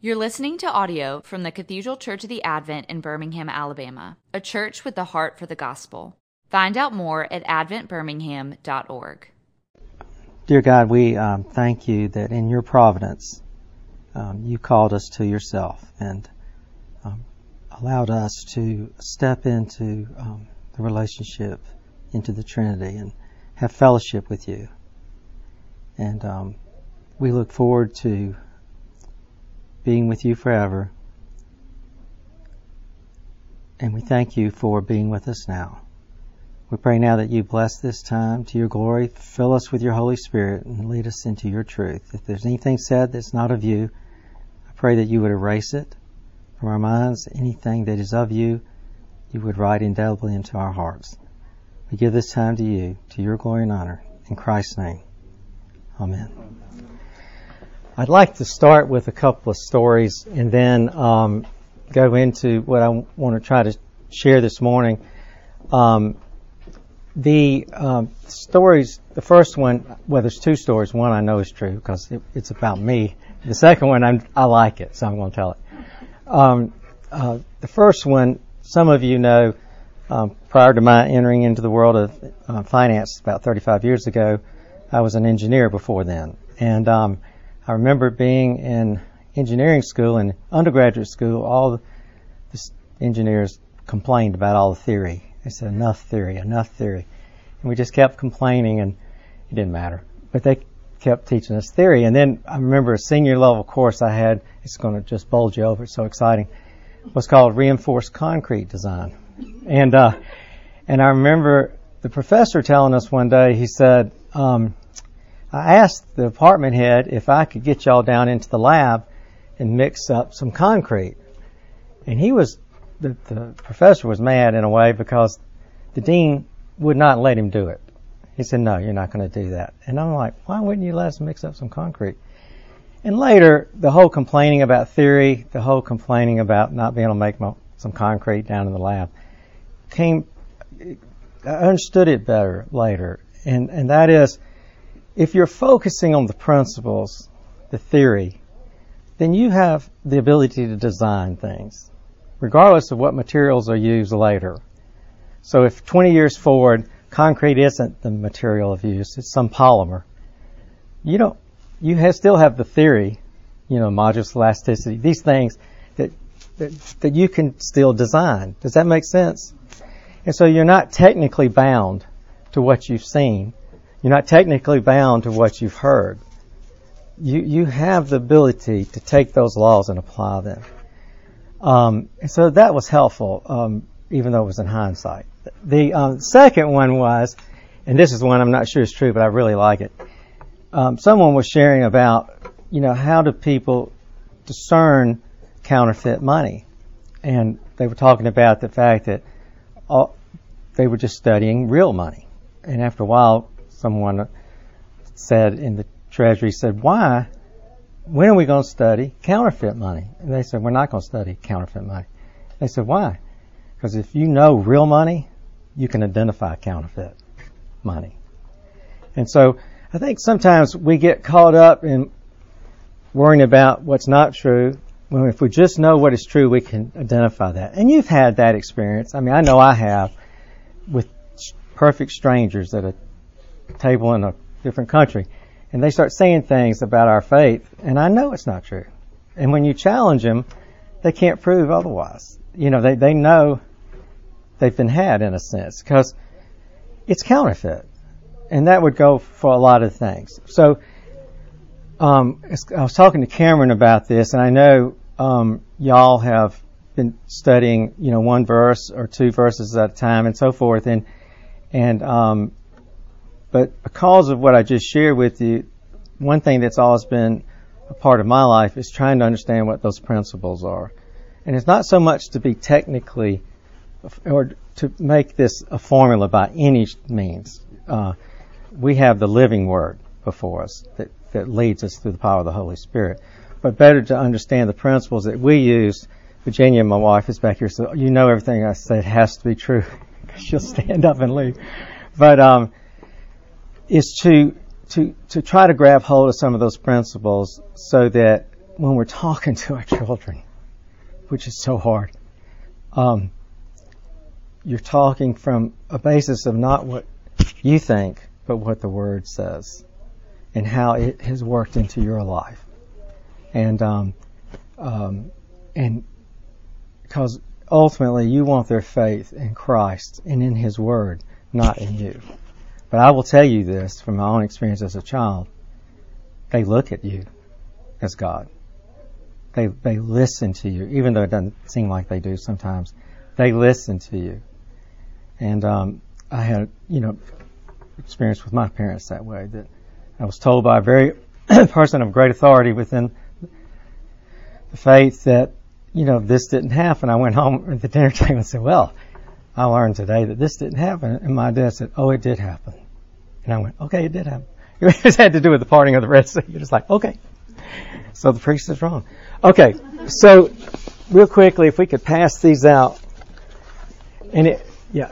You're listening to audio from the Cathedral Church of the Advent in Birmingham, Alabama, a church with a heart for the gospel. Find out more at adventbirmingham.org. Dear God, we um, thank you that in your providence um, you called us to yourself and um, allowed us to step into um, the relationship, into the Trinity, and have fellowship with you. And um, we look forward to being with you forever. And we thank you for being with us now. We pray now that you bless this time to your glory, fill us with your Holy Spirit, and lead us into your truth. If there's anything said that's not of you, I pray that you would erase it from our minds. Anything that is of you, you would write indelibly into our hearts. We give this time to you, to your glory and honor. In Christ's name. Amen. I'd like to start with a couple of stories and then um, go into what I want to try to share this morning. Um, the um, stories, the first one, well, there's two stories. One I know is true because it, it's about me. The second one, I'm, i like it, so I'm going to tell it. Um, uh, the first one, some of you know, um, prior to my entering into the world of uh, finance about 35 years ago, I was an engineer before then. And um, I remember being in engineering school and undergraduate school, all the engineers complained about all the theory. They said, enough theory, enough theory. And we just kept complaining and it didn't matter. But they kept teaching us theory. And then I remember a senior level course I had, it's going to just bulge you over, it's so exciting, was called Reinforced Concrete Design. And, uh, and I remember the professor telling us one day, he said, um, I asked the department head if I could get y'all down into the lab and mix up some concrete. And he was, the, the professor was mad in a way because the dean would not let him do it. He said, no, you're not going to do that. And I'm like, why wouldn't you let us mix up some concrete? And later, the whole complaining about theory, the whole complaining about not being able to make some concrete down in the lab came, I understood it better later. And, and that is, if you're focusing on the principles, the theory, then you have the ability to design things, regardless of what materials are used later. So if 20 years forward, concrete isn't the material of use, it's some polymer, you don't, you have, still have the theory, you know, modulus elasticity, these things that, that, that you can still design. Does that make sense? And so you're not technically bound to what you've seen you're not technically bound to what you've heard. You, you have the ability to take those laws and apply them. Um, so that was helpful, um, even though it was in hindsight. The um, second one was, and this is one I'm not sure is true, but I really like it. Um, someone was sharing about, you know, how do people discern counterfeit money? And they were talking about the fact that all, they were just studying real money. And after a while, someone said in the Treasury said, "Why? When are we going to study counterfeit money?" And they said, "We're not going to study counterfeit money." They said, "Why?" Because if you know real money, you can identify counterfeit money. And so I think sometimes we get caught up in worrying about what's not true. When if we just know what is true, we can identify that. And you've had that experience. I mean, I know I have with perfect strangers at a table in a different country, and they start saying things about our faith, and I know it's not true. And when you challenge them, they can't prove otherwise. You know, they, they know they've been had in a sense because it's counterfeit. And that would go for a lot of things. So, um, I was talking to Cameron about this, and I know um, y'all have been studying, you know, one verse or two verses at a time, and so forth. And and um, but because of what I just shared with you, one thing that's always been a part of my life is trying to understand what those principles are. And it's not so much to be technically or to make this a formula by any means. Uh, we have the living word before us that, that leads us through the power of the Holy Spirit. But better to understand the principles that we use. Virginia, my wife, is back here, so you know everything I said has to be true. She'll stand up and leave. But um, is to to to try to grab hold of some of those principles so that when we're talking to our children, which is so hard, um, you're talking from a basis of not what you think, but what the Word says and how it has worked into your life. And, um, um, and because ultimately you want their faith in Christ and in His Word, not in you. But I will tell you this from my own experience as a child. They look at you as God. They, they listen to you, even though it doesn't seem like they do sometimes. They listen to you. And, um, I had, you know, experience with my parents that way that I was told by a very person of great authority within the faith that, you know, this didn't happen. I went home at the dinner table and said, well, I learned today that this didn't happen. And my dad said, oh, it did happen. And I went, okay, it did happen. It had to do with the parting of the Red Sea. You're just like, okay. So the priest is wrong. Okay, so real quickly, if we could pass these out. And it, yeah.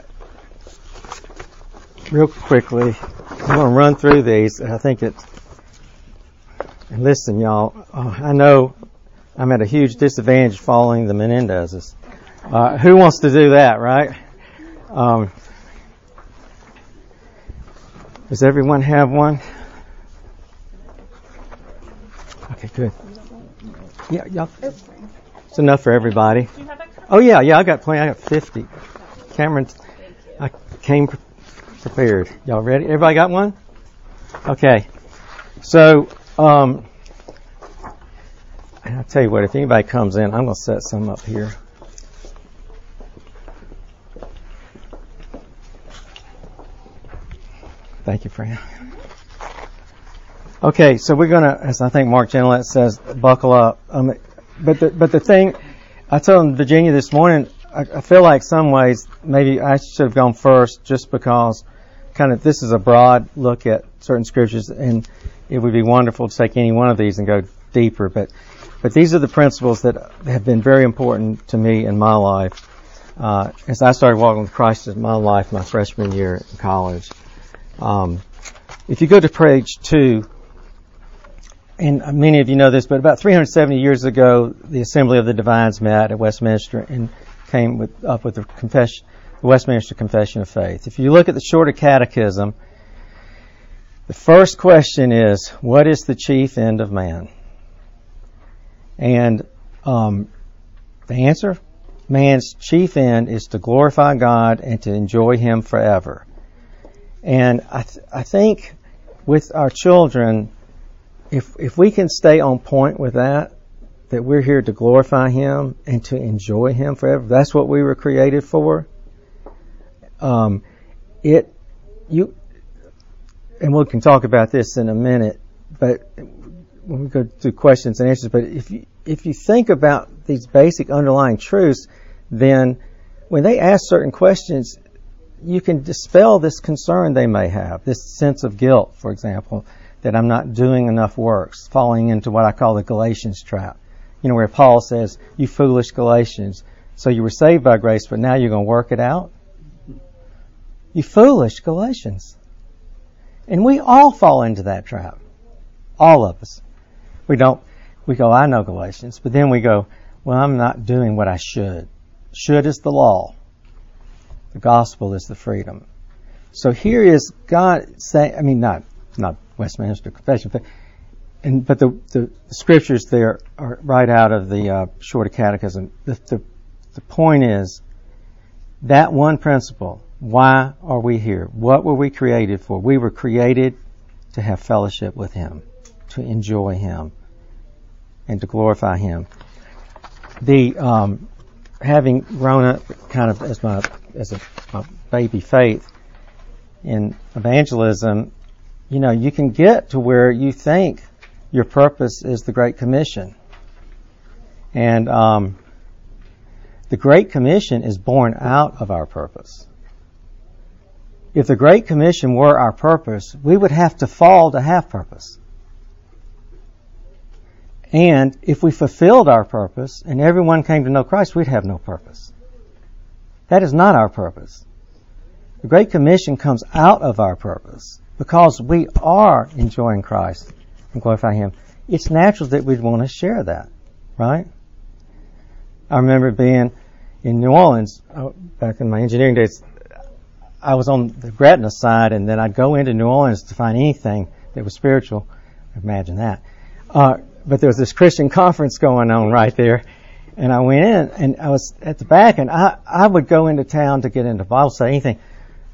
Real quickly, I'm going to run through these. I think it, and listen, y'all, uh, I know I'm at a huge disadvantage following the Menendezes. Uh, who wants to do that, right? Um, does everyone have one? Okay, good. Yeah, yeah. It's enough for everybody. Oh yeah, yeah. I got plenty. I got fifty. Cameron, I came prepared. Y'all ready? Everybody got one? Okay. So, um, I'll tell you what. If anybody comes in, I'm going to set some up here. Thank you, Fran. Okay, so we're gonna, as I think Mark Gignilliat says, buckle up. Um, but the, but the thing, I told Virginia this morning, I, I feel like some ways maybe I should have gone first just because kind of this is a broad look at certain scriptures and it would be wonderful to take any one of these and go deeper. But, but these are the principles that have been very important to me in my life. Uh, as I started walking with Christ in my life, my freshman year in college. Um, if you go to page two, and many of you know this, but about 370 years ago, the Assembly of the Divines met at Westminster and came with, up with the confession, the Westminster Confession of Faith. If you look at the Shorter Catechism, the first question is, what is the chief end of man? And um, the answer, man's chief end is to glorify God and to enjoy Him forever. And I, th- I think with our children, if if we can stay on point with that, that we're here to glorify Him and to enjoy Him forever. That's what we were created for. Um, it you and we can talk about this in a minute, but when we go to questions and answers. But if you if you think about these basic underlying truths, then when they ask certain questions, you can dispel this concern they may have, this sense of guilt, for example, that I'm not doing enough works, falling into what I call the Galatians trap. You know, where Paul says, You foolish Galatians, so you were saved by grace, but now you're going to work it out? You foolish Galatians. And we all fall into that trap. All of us. We don't, we go, I know Galatians, but then we go, well, I'm not doing what I should. Should is the law. The gospel is the freedom. So here is God saying, I mean, not, not Westminster Confession, but, and, but the, the, scriptures there are right out of the uh, Shorter Catechism. The, the, the point is that one principle. Why are we here? What were we created for? We were created to have fellowship with Him, to enjoy Him, and to glorify Him. The um, having grown up kind of as my as a my baby faith in evangelism, you know, you can get to where you think your purpose is the Great Commission, and um, the Great Commission is born out of our purpose. If the Great Commission were our purpose, we would have to fall to have purpose. And if we fulfilled our purpose and everyone came to know Christ, we'd have no purpose. That is not our purpose. The Great Commission comes out of our purpose because we are enjoying Christ and glorifying Him. it's natural that we'd want to share that, right? I remember being in New Orleans uh, back in my engineering days. I was on the Gretna side, and then I'd go into New Orleans to find anything that was spiritual. Imagine that. Uh, but there was this Christian conference going on right there, and I went in, and I was at the back, and I, I would go into town to get into Bible study, anything.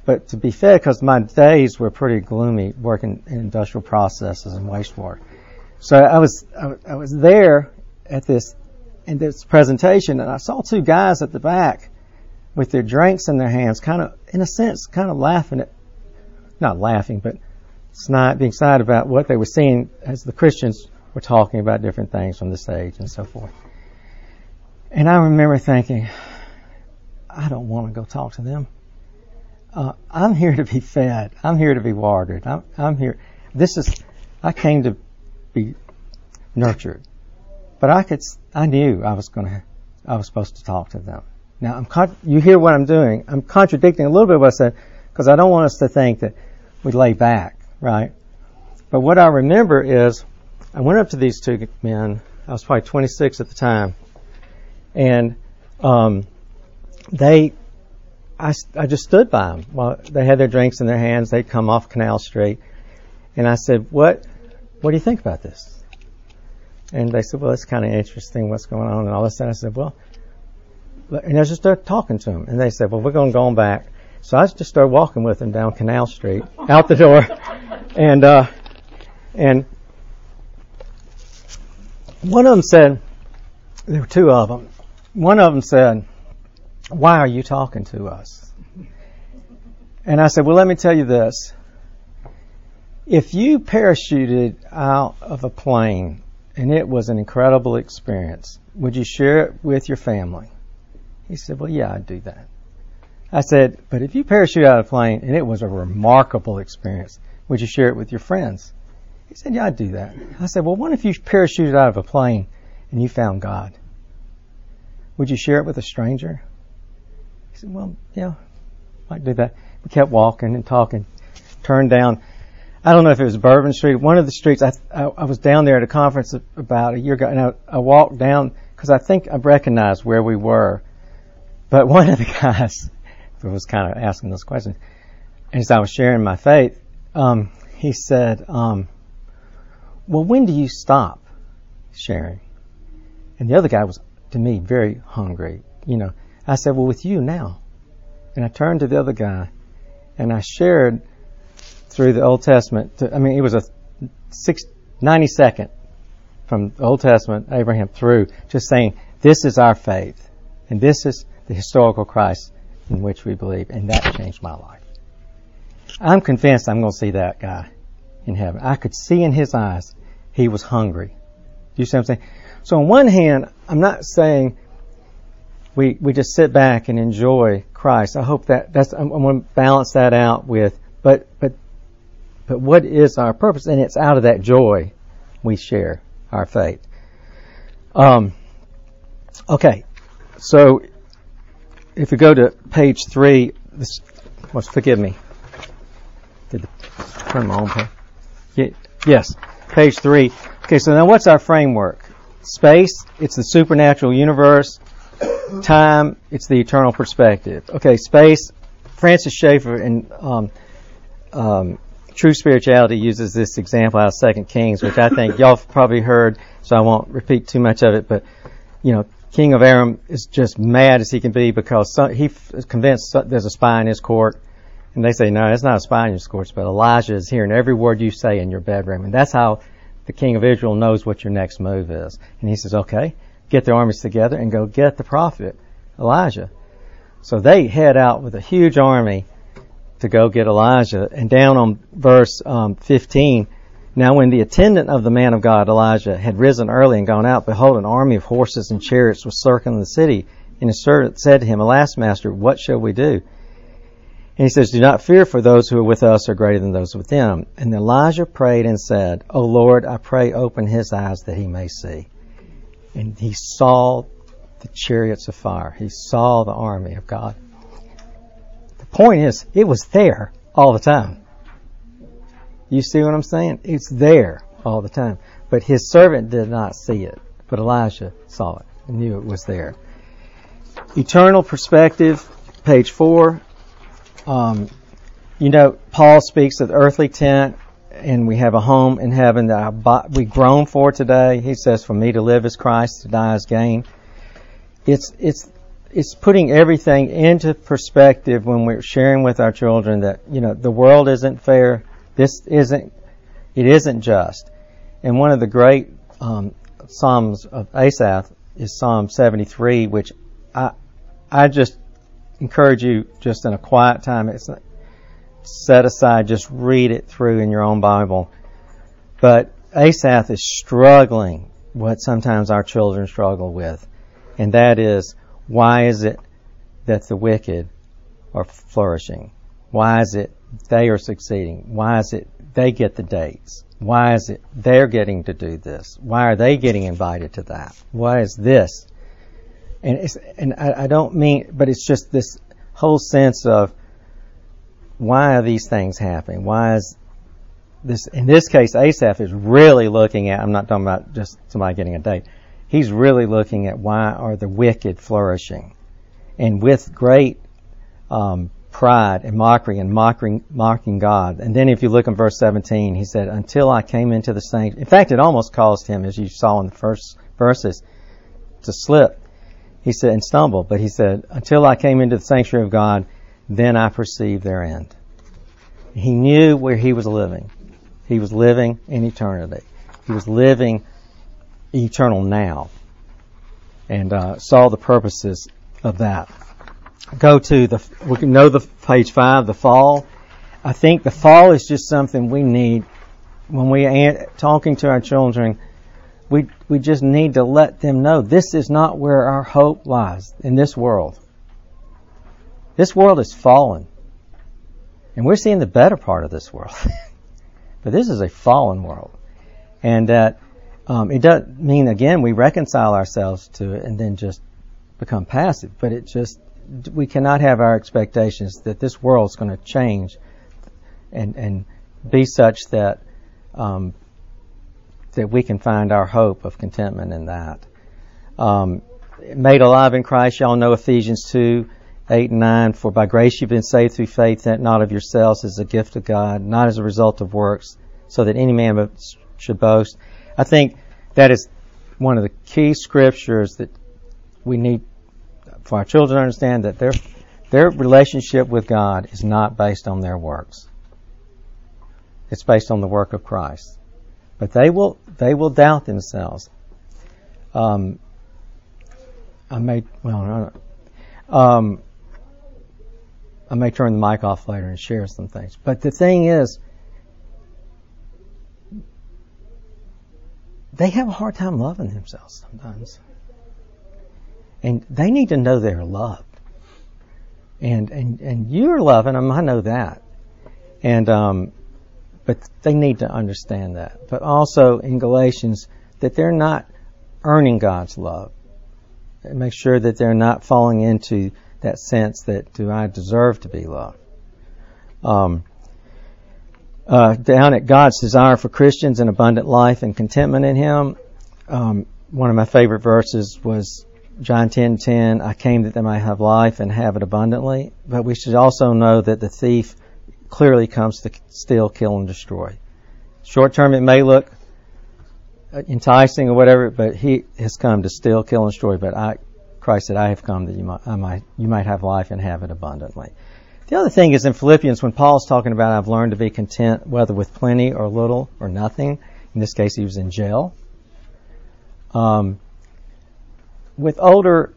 But to be fair, because my days were pretty gloomy working in industrial processes and wastewater. So I was, I was there at this, in this presentation, and I saw two guys at the back with their drinks in their hands, kind of, in a sense, kind of laughing at, not laughing, but snide, being snide about what they were seeing as the Christians were talking about different things from the stage and so forth. And I remember thinking, I don't want to go talk to them. Uh, I'm here to be fed. I'm here to be watered. I'm, I'm here. This is, I came to be nurtured. But I could, I knew I was going to, I was supposed to talk to them. Now, I'm con- you hear what I'm doing. I'm contradicting a little bit what I said because I don't want us to think that we lay back, right? But what I remember is I went up to these two men. I was probably 26 at the time, and um, they, I, I just stood by them while they had their drinks in their hands. They'd come off Canal Street, and I said, "What, what do you think about this?" And they said, "Well, it's kind of interesting what's going on and all this." And I said, "Well," and I just started talking to them, and they said, "Well, we're going to go on back." So I just started walking with them down Canal Street, out the door, and uh, and one of them said, there were two of them. One of them said, why are you talking to us? And I said, well, let me tell you this. If you parachuted out of a plane and it was an incredible experience, would you share it with your family? He said, well, yeah, I'd do that. I said, but if you parachute out of a plane and it was a remarkable experience, would you share it with your friends? He said, Yeah, I'd do that. I said, Well, what if you parachuted out of a plane and you found God? Would you share it with a stranger? He said, Well, yeah, might do that. We kept walking and talking. Turned down, I don't know if it was Bourbon Street, one of the streets. I, I, I was down there at a conference about a year ago, and I, I walked down because I think I recognized where we were. But one of the guys was kind of asking those questions, as I was sharing my faith, um, he said, um, well, when do you stop sharing? And the other guy was, to me, very hungry. You know, I said, well, with you now. And I turned to the other guy and I shared through the Old Testament. To, I mean, it was a six, 90 second from the Old Testament, Abraham through, just saying, this is our faith. And this is the historical Christ in which we believe. And that changed my life. I'm convinced I'm going to see that guy in heaven. I could see in his eyes he was hungry. Do you see what I'm saying? So on one hand, I'm not saying we we just sit back and enjoy Christ. I hope that that's I'm, I'm going to balance that out with but but but what is our purpose? And it's out of that joy we share our faith. Um, okay, so if we go to page three, this, well, forgive me. Did turn my own page? Yes, page three. Okay, so now what's our framework? Space, it's the supernatural universe. Time, it's the eternal perspective. Okay, space. Francis Schaeffer in um, um, True Spirituality uses this example out of Second Kings, which I think y'all probably heard, so I won't repeat too much of it. But you know, King of Aram is just mad as he can be because some, he's convinced there's a spy in his court and they say, no, it's not a spy in your court, but Elijah is hearing every word you say in your bedroom. And that's how the king of Israel knows what your next move is. And he says, okay, get the armies together and go get the prophet, Elijah. So they head out with a huge army to go get Elijah. And down on verse um, 15, now when the attendant of the man of God, Elijah, had risen early and gone out, behold, an army of horses and chariots was circling the city. And his servant said to him, Alas, master, what shall we do? And he says, Do not fear, for those who are with us are greater than those with them. And Elijah prayed and said, O Lord, I pray, open his eyes that he may see. And he saw the chariots of fire. He saw the army of God. The point is, it was there all the time. You see what I'm saying? It's there all the time. but his servant did not see it. But Elijah saw it and knew it was there. Eternal perspective, page four. Um, you know, Paul speaks of the earthly tent, and we have a home in heaven that we groan for today. He says, "For me to live is Christ, to die is gain." It's it's it's putting everything into perspective when we're sharing with our children that you know the world isn't fair. This isn't it isn't just. And one of the great um, psalms of Asaph is Psalm 73, which I I just encourage you just in a quiet time. It's set aside, just read it through in your own Bible. But Asaph is struggling what sometimes our children struggle with, and that is why is it that the wicked are flourishing? Why is it they are succeeding? Why is it they get the dates? Why is it they're getting to do this? Why are they getting invited to that? Why is this? And and I, I don't mean, but it's just this whole sense of why are these things happening? Why is this? In this case, Asaph is really looking at. I'm not talking about just somebody getting a date. He's really looking at why are the wicked flourishing, and with great um, pride and mockery and mocking, mocking God. And then if you look in verse 17, he said, until I came into the sanctuary. In fact, it almost caused him, as you saw in the first verses, to slip. He said, and stumble. But he said, until I came into the sanctuary of God, then I perceived their end. He knew where he was living. He was living in eternity. He was living eternal now. And uh, saw the purposes of that go to the, we can know the page five, the fall. I think the fall is just something we need when we are talking to our children. We, just need to let them know this is not where our hope lies in this world. This world is fallen. And we're seeing the better part of this world. but this is a fallen world. And that um, it doesn't mean, again, we reconcile ourselves to it and then just become passive, but it just we cannot have our expectations that this world is going to change and and be such that um, that we can find our hope of contentment in that. Um, made alive in Christ, y'all know Ephesians 2, 8 and 9. For by grace you've been saved through faith, that not of yourselves is a gift of God, not as a result of works, so that any man should boast. I think that is one of the key scriptures that we need for our children to understand that their their relationship with God is not based on their works. It's based on the work of Christ. But they will they will doubt themselves. Um, I may well um, I may turn the mic off later and share some things. But the thing is, they have a hard time loving themselves sometimes. And they need to know they're loved. And, and, and you're loving them, I know that. And, um, but they need to understand that. But also in Galatians, that they're not earning God's love. Make sure that they're not falling into that sense that do I deserve to be loved. Um, uh, down at God's desire for Christians and abundant life and contentment in Him. Um, one of my favorite verses was John 10:10, 10, 10, I came that they might have life and have it abundantly. But we should also know that the thief clearly comes to steal, kill, and destroy. Short term, it may look enticing or whatever, but he has come to steal, kill, and destroy. But I, Christ said, I have come that you might, might, you might have life and have it abundantly. The other thing is in Philippians, when Paul's talking about I've learned to be content, whether with plenty or little or nothing. In this case, he was in jail. Um, with older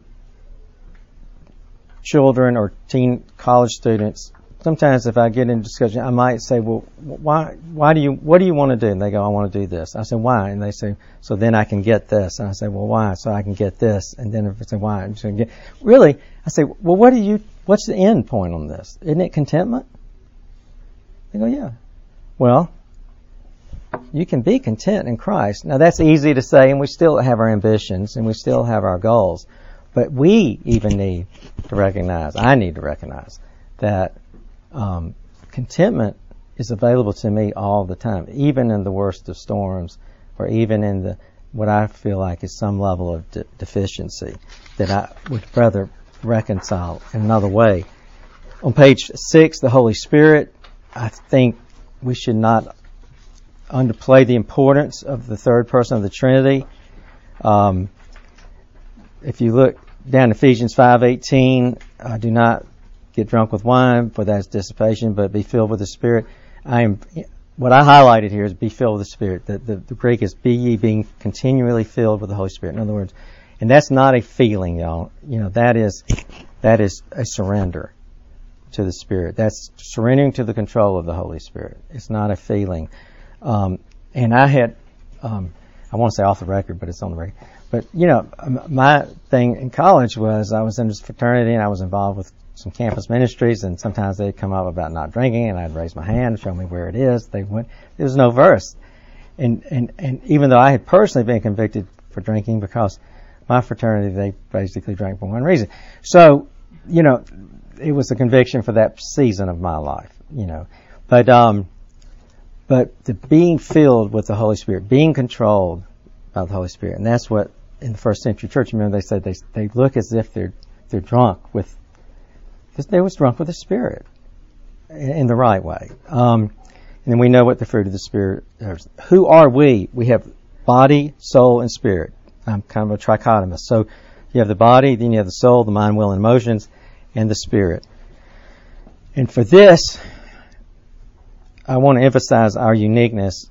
children or teen college students, sometimes if I get in discussion, I might say, "Well, why? Why do you? What do you want to do?" And they go, "I want to do this." I say, "Why?" And they say, "So then I can get this." And I say, "Well, why?" So I can get this. And then if I say, "Why?" Get. Really, I say, "Well, what do you? What's the end point on this? Isn't it contentment?" They go, "Yeah." Well, you can be content in Christ. Now that's easy to say, and we still have our ambitions and we still have our goals. But we even need to recognize, I need to recognize, that um, contentment is available to me all the time, even in the worst of storms, or even in the what I feel like is some level of de- deficiency that I would rather reconcile in another way. On page six, the Holy Spirit, I think we should not underplay the importance of the third person of the Trinity. Um, if you look down Ephesians 5:18, uh, do not get drunk with wine, for that's dissipation, but be filled with the Spirit. I am what I highlighted here is be filled with the Spirit. The, the, the, Greek is be ye being continually filled with the Holy Spirit. In other words, and that's not a feeling, y'all. You know, that is that is a surrender to the Spirit. That's surrendering to the control of the Holy Spirit. It's not a feeling. Um, and I had, um, I want to say off the record, but it's on the record. But you know, my thing in college was I was in this fraternity and I was involved with some campus ministries, and sometimes they'd come up about not drinking, and I'd raise my hand, show me where it is. They went, there was no verse, and and and even though I had personally been convicted for drinking because my fraternity they basically drank for one reason, so you know, it was a conviction for that season of my life, you know, but um, but the being filled with the Holy Spirit, being controlled by the Holy Spirit, and that's what in the first century church, remember they said they they look as if they're they're drunk with they was drunk with the Spirit in the right way. Um, and then we know what the fruit of the Spirit is. Who are we? We have body, soul, and spirit. I'm kind of a trichotomist. So you have the body, then you have the soul, the mind, will, and emotions, and the spirit. And for this, I want to emphasize our uniqueness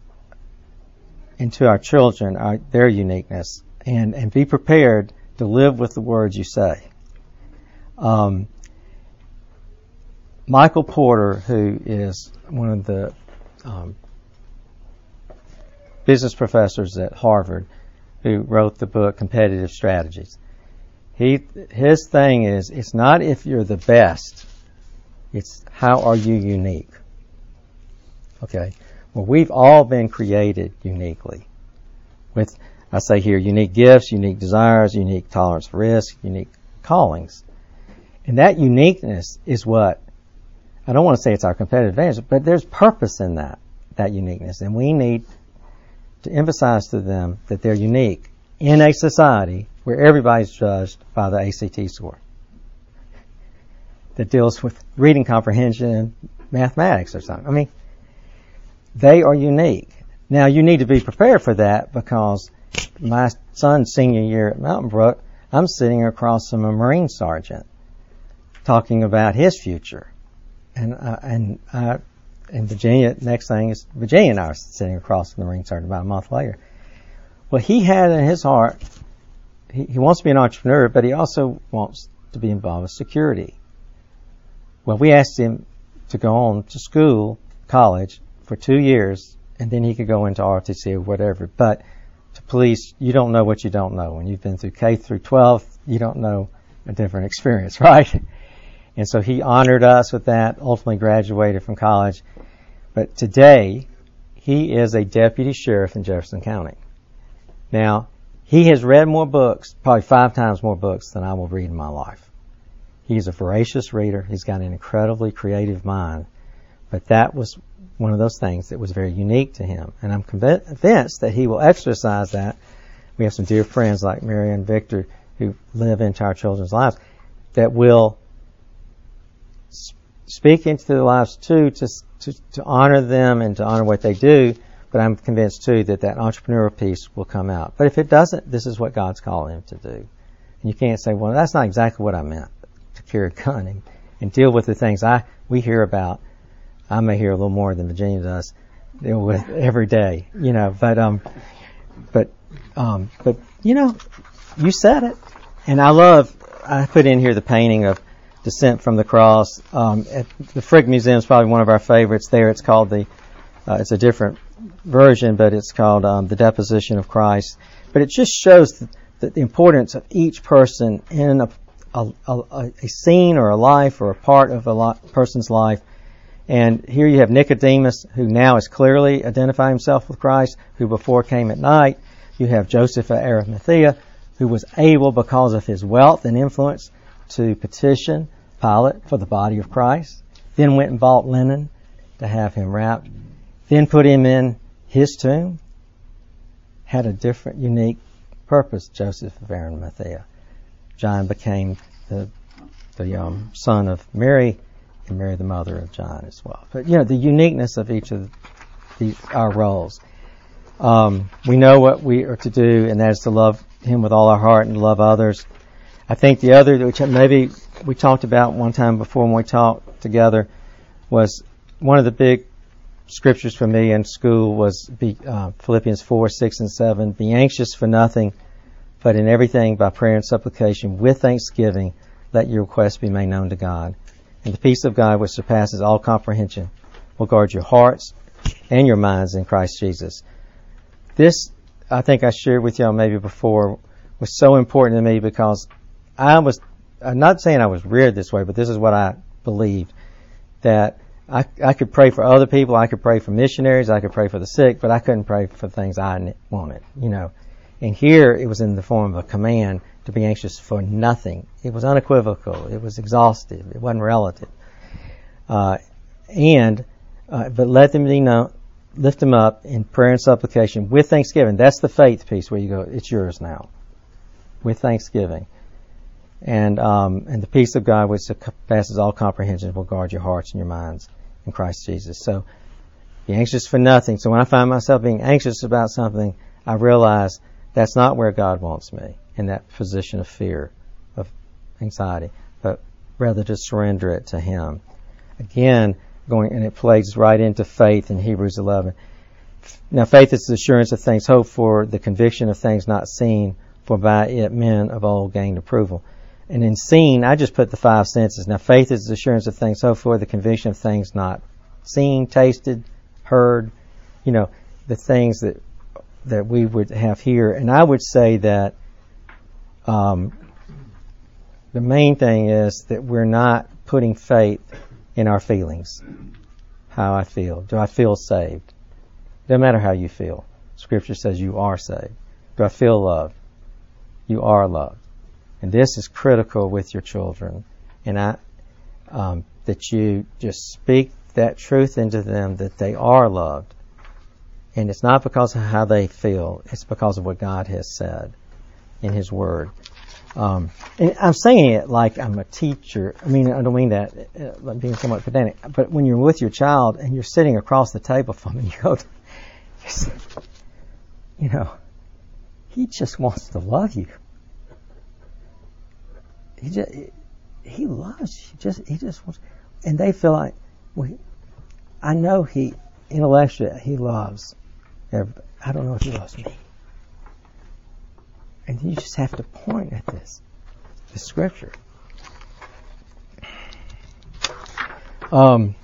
and to our children, our, their uniqueness, and, and be prepared to live with the words you say. Um, Michael Porter, who is one of the um, business professors at Harvard, who wrote the book Competitive Strategies. He his thing is it's not if you're the best, it's how are you unique. Okay. Well, we've all been created uniquely with I say here unique gifts, unique desires, unique tolerance for risk, unique callings. And that uniqueness is what I don't want to say it's our competitive advantage, but there's purpose in that, that uniqueness. And we need to emphasize to them that they're unique in a society where everybody's judged by the ACT score that deals with reading comprehension and mathematics or something. I mean, they are unique. Now you need to be prepared for that because my son's senior year at Mountain Brook, I'm sitting across from a Marine sergeant talking about his future and uh, and uh, in Virginia, next thing is Virginia and I are sitting across from the Marine Sergeant about a month later. Well, he had in his heart, he, he wants to be an entrepreneur, but he also wants to be involved with security. Well, we asked him to go on to school, college, for two years, and then he could go into ROTC or whatever. But to police, you don't know what you don't know. When you've been through K through 12, you don't know a different experience, right? And so he honored us with that, ultimately graduated from college. But today, he is a deputy sheriff in Jefferson County. Now, he has read more books, probably five times more books than I will read in my life. He's a voracious reader. He's got an incredibly creative mind. But that was one of those things that was very unique to him. And I'm convinced that he will exercise that. We have some dear friends like Mary and Victor who live into our children's lives that will speak into their lives too to, to, to honor them and to honor what they do. But I'm convinced too that that entrepreneurial piece will come out. But if it doesn't, this is what God's calling him to do. And you can't say, well, that's not exactly what I meant to carry a gun and, and deal with the things I we hear about. I may hear a little more than Virginia does with every day, you know. But um, but um, but you know, you said it, and I love. I put in here the painting of Descent from the Cross. Um, the Frick Museum is probably one of our favorites there. It's called the, uh, it's a different version, but it's called um, The Deposition of Christ. But it just shows the, the, importance of each person in a, a, a, a, scene or a life or a part of a person's life. And here you have Nicodemus, who now is clearly identifying himself with Christ, who before came at night. You have Joseph of Arimathea, who was able, because of his wealth and influence, to petition Pilate for the body of Christ, then went and bought linen to have him wrapped, then put him in his tomb. had a different, unique purpose, Joseph of Arimathea. John became the, the um, son of Mary, and Mary the mother of John as well. But you know the uniqueness of each of these, our roles. Um, we know what we are to do, and that is to love Him with all our heart and love others. I think the other, which maybe we talked about one time before when we talked together, was one of the big scriptures for me in school was be, uh, Philippians 4, 6, and 7. Be anxious for nothing, but in everything by prayer and supplication with thanksgiving, let your requests be made known to God. And the peace of God, which surpasses all comprehension, will guard your hearts and your minds in Christ Jesus. This, I think I shared with y'all maybe before, was so important to me because I was, I'm not saying I was reared this way, but this is what I believed that I, I could pray for other people, I could pray for missionaries, I could pray for the sick, but I couldn't pray for things I wanted, you know. And here it was in the form of a command to be anxious for nothing. It was unequivocal. It was exhaustive. It wasn't relative. Uh, and, uh, but let them be known, lift them up in prayer and supplication with thanksgiving. That's the faith piece where you go, it's yours now. With thanksgiving. And, um, and the peace of God, which surpasses all comprehension, will guard your hearts and your minds in Christ Jesus. So, be anxious for nothing. So when I find myself being anxious about something, I realize that's not where God wants me in that position of fear, of anxiety, but rather to surrender it to Him. Again, going, and it plays right into faith in Hebrews 11. Now, faith is the assurance of things hoped for, the conviction of things not seen, for by it men of old gained approval. And in seen, I just put the five senses. Now, faith is the assurance of things hoped for, the conviction of things not seen, tasted, heard. You know, the things that that we would have here. And I would say that um, the main thing is that we're not putting faith in our feelings. How I feel. Do I feel saved? Doesn't matter how you feel. Scripture says you are saved. Do I feel loved? You are loved. And this is critical with your children. And I, um, that you just speak that truth into them that they are loved. And it's not because of how they feel, it's because of what God has said in His Word. Um, and I'm saying it like I'm a teacher. I mean, I don't mean that uh, being somewhat pedantic, but when you're with your child and you're sitting across the table from him, you go, you know, he just wants to love you. He just he loves you. Just he just wants, and they feel like, well, I know he intellectually he loves. I don't know if he loves me. And you just have to point at this, the scripture. Um,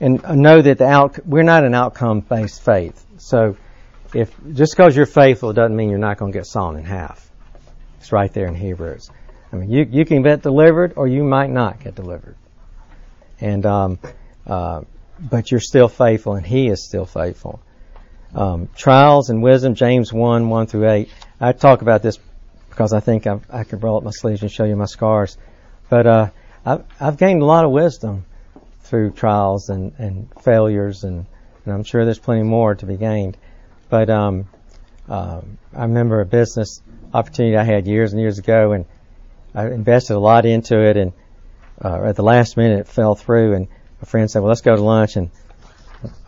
and know that the out, we're not an outcome based faith. So if just because you're faithful doesn't mean you're not going to get sawn in half. It's right there in Hebrews. I mean, you, you can get delivered or you might not get delivered. And, um, uh, but you're still faithful and he is still faithful. Um, trials and wisdom, James 1, 1 through 8. I talk about this because I think I've, i could roll up my sleeves and show you my scars. But, uh, I've, I've gained a lot of wisdom through trials and, and failures and, and I'm sure there's plenty more to be gained. But, um, uh, I remember a business opportunity I had years and years ago and I invested a lot into it, and uh, at the last minute it fell through. And a friend said, "Well, let's go to lunch." And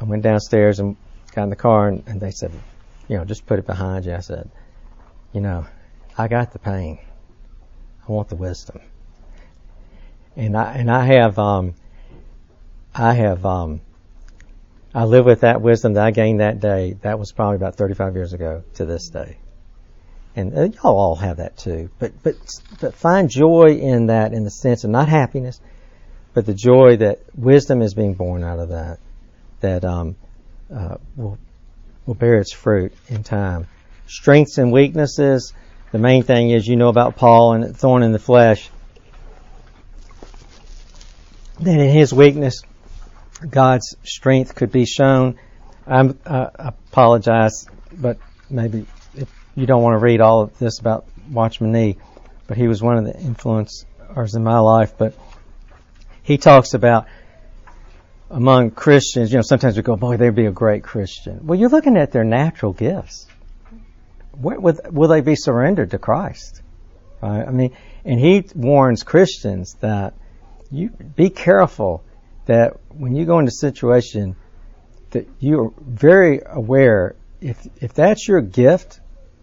I went downstairs and got in the car, and, and they said, "You know, just put it behind you." I said, "You know, I got the pain. I want the wisdom." And I and I have um, I have um, I live with that wisdom that I gained that day. That was probably about 35 years ago to this day and uh, y'all all have that too. But but but find joy in that, in the sense of not happiness, but the joy that wisdom is being born out of that, that um, uh, will will bear its fruit in time. Strengths and weaknesses. The main thing is you know about Paul and thorn in the flesh. That in his weakness, God's strength could be shown. I'm, I apologize, but maybe you don't want to read all of this about Watchman Nee, but he was one of the influencers in my life. But he talks about among Christians, you know, sometimes we go, boy, they'd be a great Christian. Well, you're looking at their natural gifts. will they be surrendered to Christ? Right? I mean, and he warns Christians that you be careful that when you go into a situation that you're very aware if if that's your gift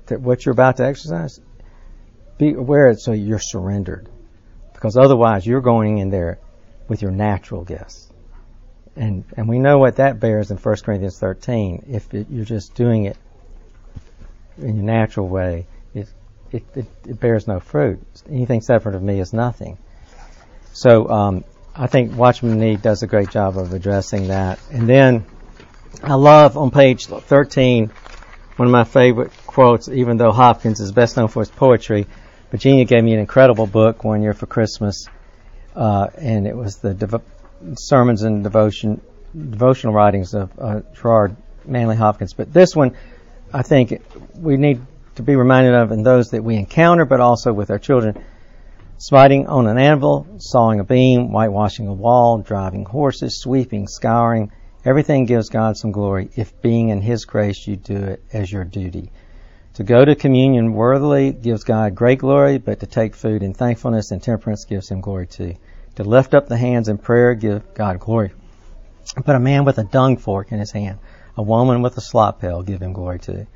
that what you're about to exercise, be aware so you're surrendered. Because otherwise you're going in there with your natural gifts. And and we know what that bears in 1 Corinthians 13. If it, you're just doing it in your natural way, it, it, it, it bears no fruit. Anything separate of me is nothing. So um, I think Watchman Nee does a great job of addressing that. And then I love on page 13 one of my favorite quotes, even though Hopkins is best known for his poetry. Virginia gave me an incredible book one year for Christmas, uh, and it was the sermons and devotion devotional writings of uh, Gerard Manley Hopkins. But this one, I think we need to be reminded of in those that we encounter, but also with our children. Smiting on an anvil, sawing a beam, whitewashing a wall, driving horses, sweeping, scouring, Everything gives God some glory if being in His grace you do it as your duty. To go to communion worthily gives God great glory, but to take food in thankfulness and temperance gives Him glory too. To lift up the hands in prayer give God glory. But a man with a dung fork in his hand, a woman with a slop pail give Him glory too.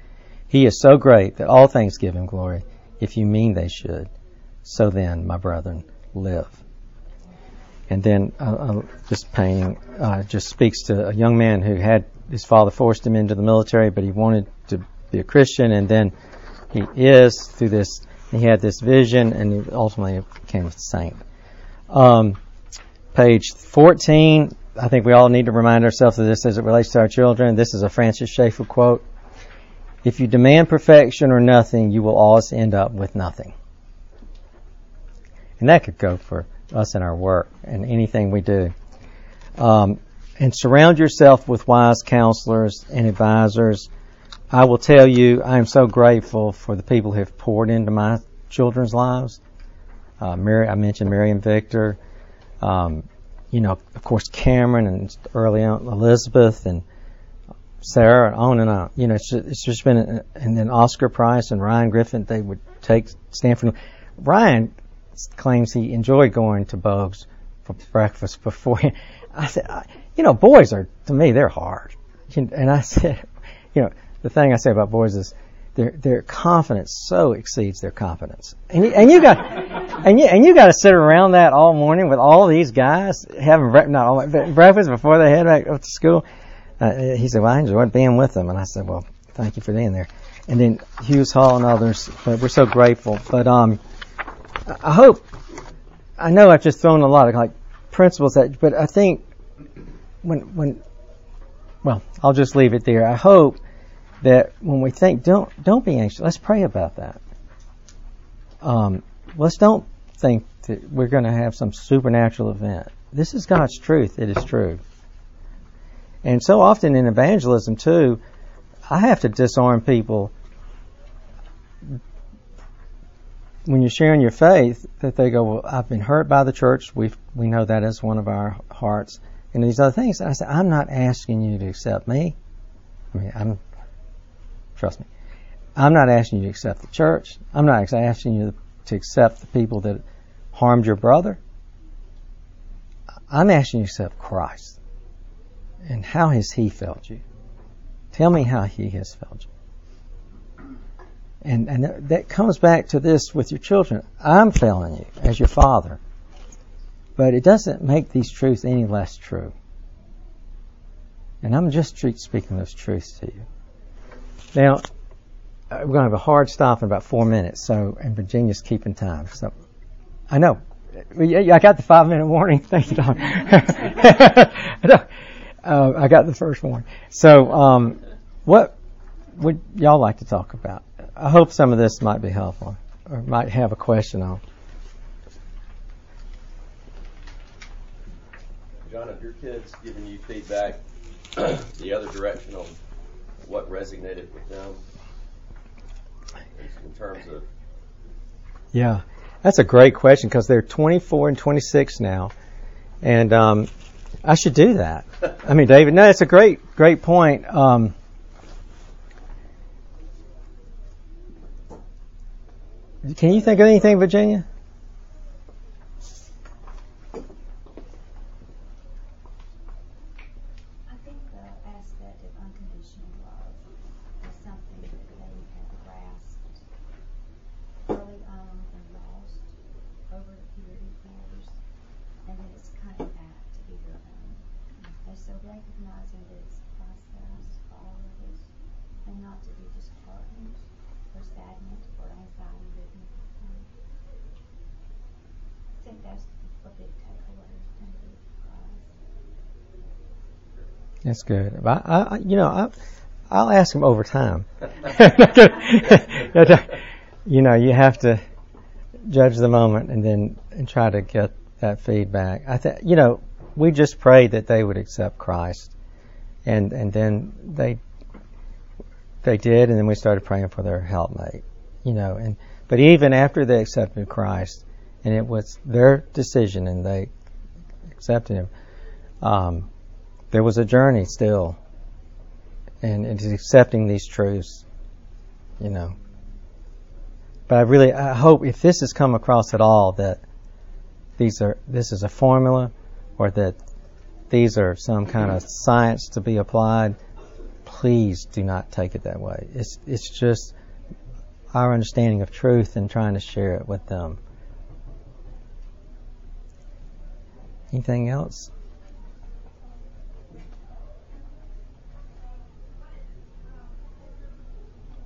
He is so great that all things give Him glory, if you mean they should. So then, my brethren, live. And then uh, uh, this painting uh, just speaks to a young man who had his father forced him into the military, but he wanted to be a Christian, and then he is through this. He had this vision, and he ultimately became a saint. Um, page 14. I think we all need to remind ourselves of this as it relates to our children. This is a Francis Schaeffer quote. If you demand perfection or nothing, you will always end up with nothing. And that could go for us in our work and anything we do. Um, and surround yourself with wise counselors and advisors. I will tell you, I am so grateful for the people who have poured into my children's lives. Uh, Mary, I mentioned Mary and Victor. Um, you know, of course, Cameron and early on Elizabeth and Sarah, and on and on. You know, it's just, it's just been, a, and then Oscar Price and Ryan Griffin, they would take Stanford. Ryan claims he enjoyed going to Bogues for breakfast before. I said, you know, boys are to me they're hard, and I said, you know, the thing I say about boys is their their confidence so exceeds their competence, and and you got and you and you got to sit around that all morning with all these guys having bre- not all breakfast before they head back up to school. Uh, he said, "Well, I enjoyed being with them," and I said, "Well, thank you for being there." And then Hughes Hall and others, but we're so grateful. But um, I hope, I know I've just thrown a lot of like principles at, but I think when, when, well, I'll just leave it there. I hope that when we think, don't, don't be anxious. Let's pray about that. Um, let's don't think that we're going to have some supernatural event. This is God's truth. It is true. And so often in evangelism too, I have to disarm people when you're sharing your faith, that they go, well, I've been hurt by the church. We we know that as one of our hearts, and these other things. I said, I'm not asking you to accept me. I mean, I'm trust me. I'm not asking you to accept the church. I'm not asking you to accept the people that harmed your brother. I'm asking you to accept Christ. And how has He felt you? Tell me how He has felt you. And, and that comes back to this with your children. I'm failing you as your father. But it doesn't make these truths any less true. And I'm just speaking those truths to you. Now, we're going to have a hard stop in about four minutes, so, and Virginia's keeping time. So, I know. I got the five minute warning. Thank you, Don. uh, I got the first one. So, um, what would y'all like to talk about? I hope some of this might be helpful or might have a question on. John, have your kids given you feedback the other direction on what resonated with them in terms of? Yeah, that's a great question because they're 24 and 26 now, and um, I should do that. I mean, David, no, it's a great, great point. Um, Can you think of anything, Virginia? I think the aspect of unconditional love is something that they have grasped early on and lost over the period of years, and then it's coming back to be their own. And so recognizing that it's a process for all of us, and not to be disheartened or saddened or anxiety ridden. I think that's a big takeaway from the prize. That's good. I, I, you know, I, I'll ask him over time. you know, you have to judge the moment and then and try to get that feedback. I think, you know, we just prayed that they would accept Christ, and and then they they did, and then we started praying for their helpmate. You know, and but even after they accepted Christ, and it was their decision, and they accepted Him. Um, there was a journey still, and it's accepting these truths, you know. But I really, I hope if this has come across at all that these are, this is a formula, or that these are some kind of science to be applied, please do not take it that way. It's, it's just our understanding of truth and trying to share it with them. Anything else?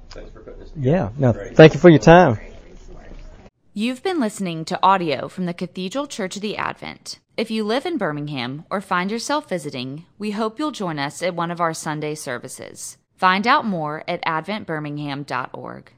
Thanks for putting this together. Yeah. No. Thank you for your time. You've been listening to audio from the Cathedral Church of the Advent. If you live in Birmingham or find yourself visiting, we hope you'll join us at one of our Sunday services. Find out more at adventbirmingham.org.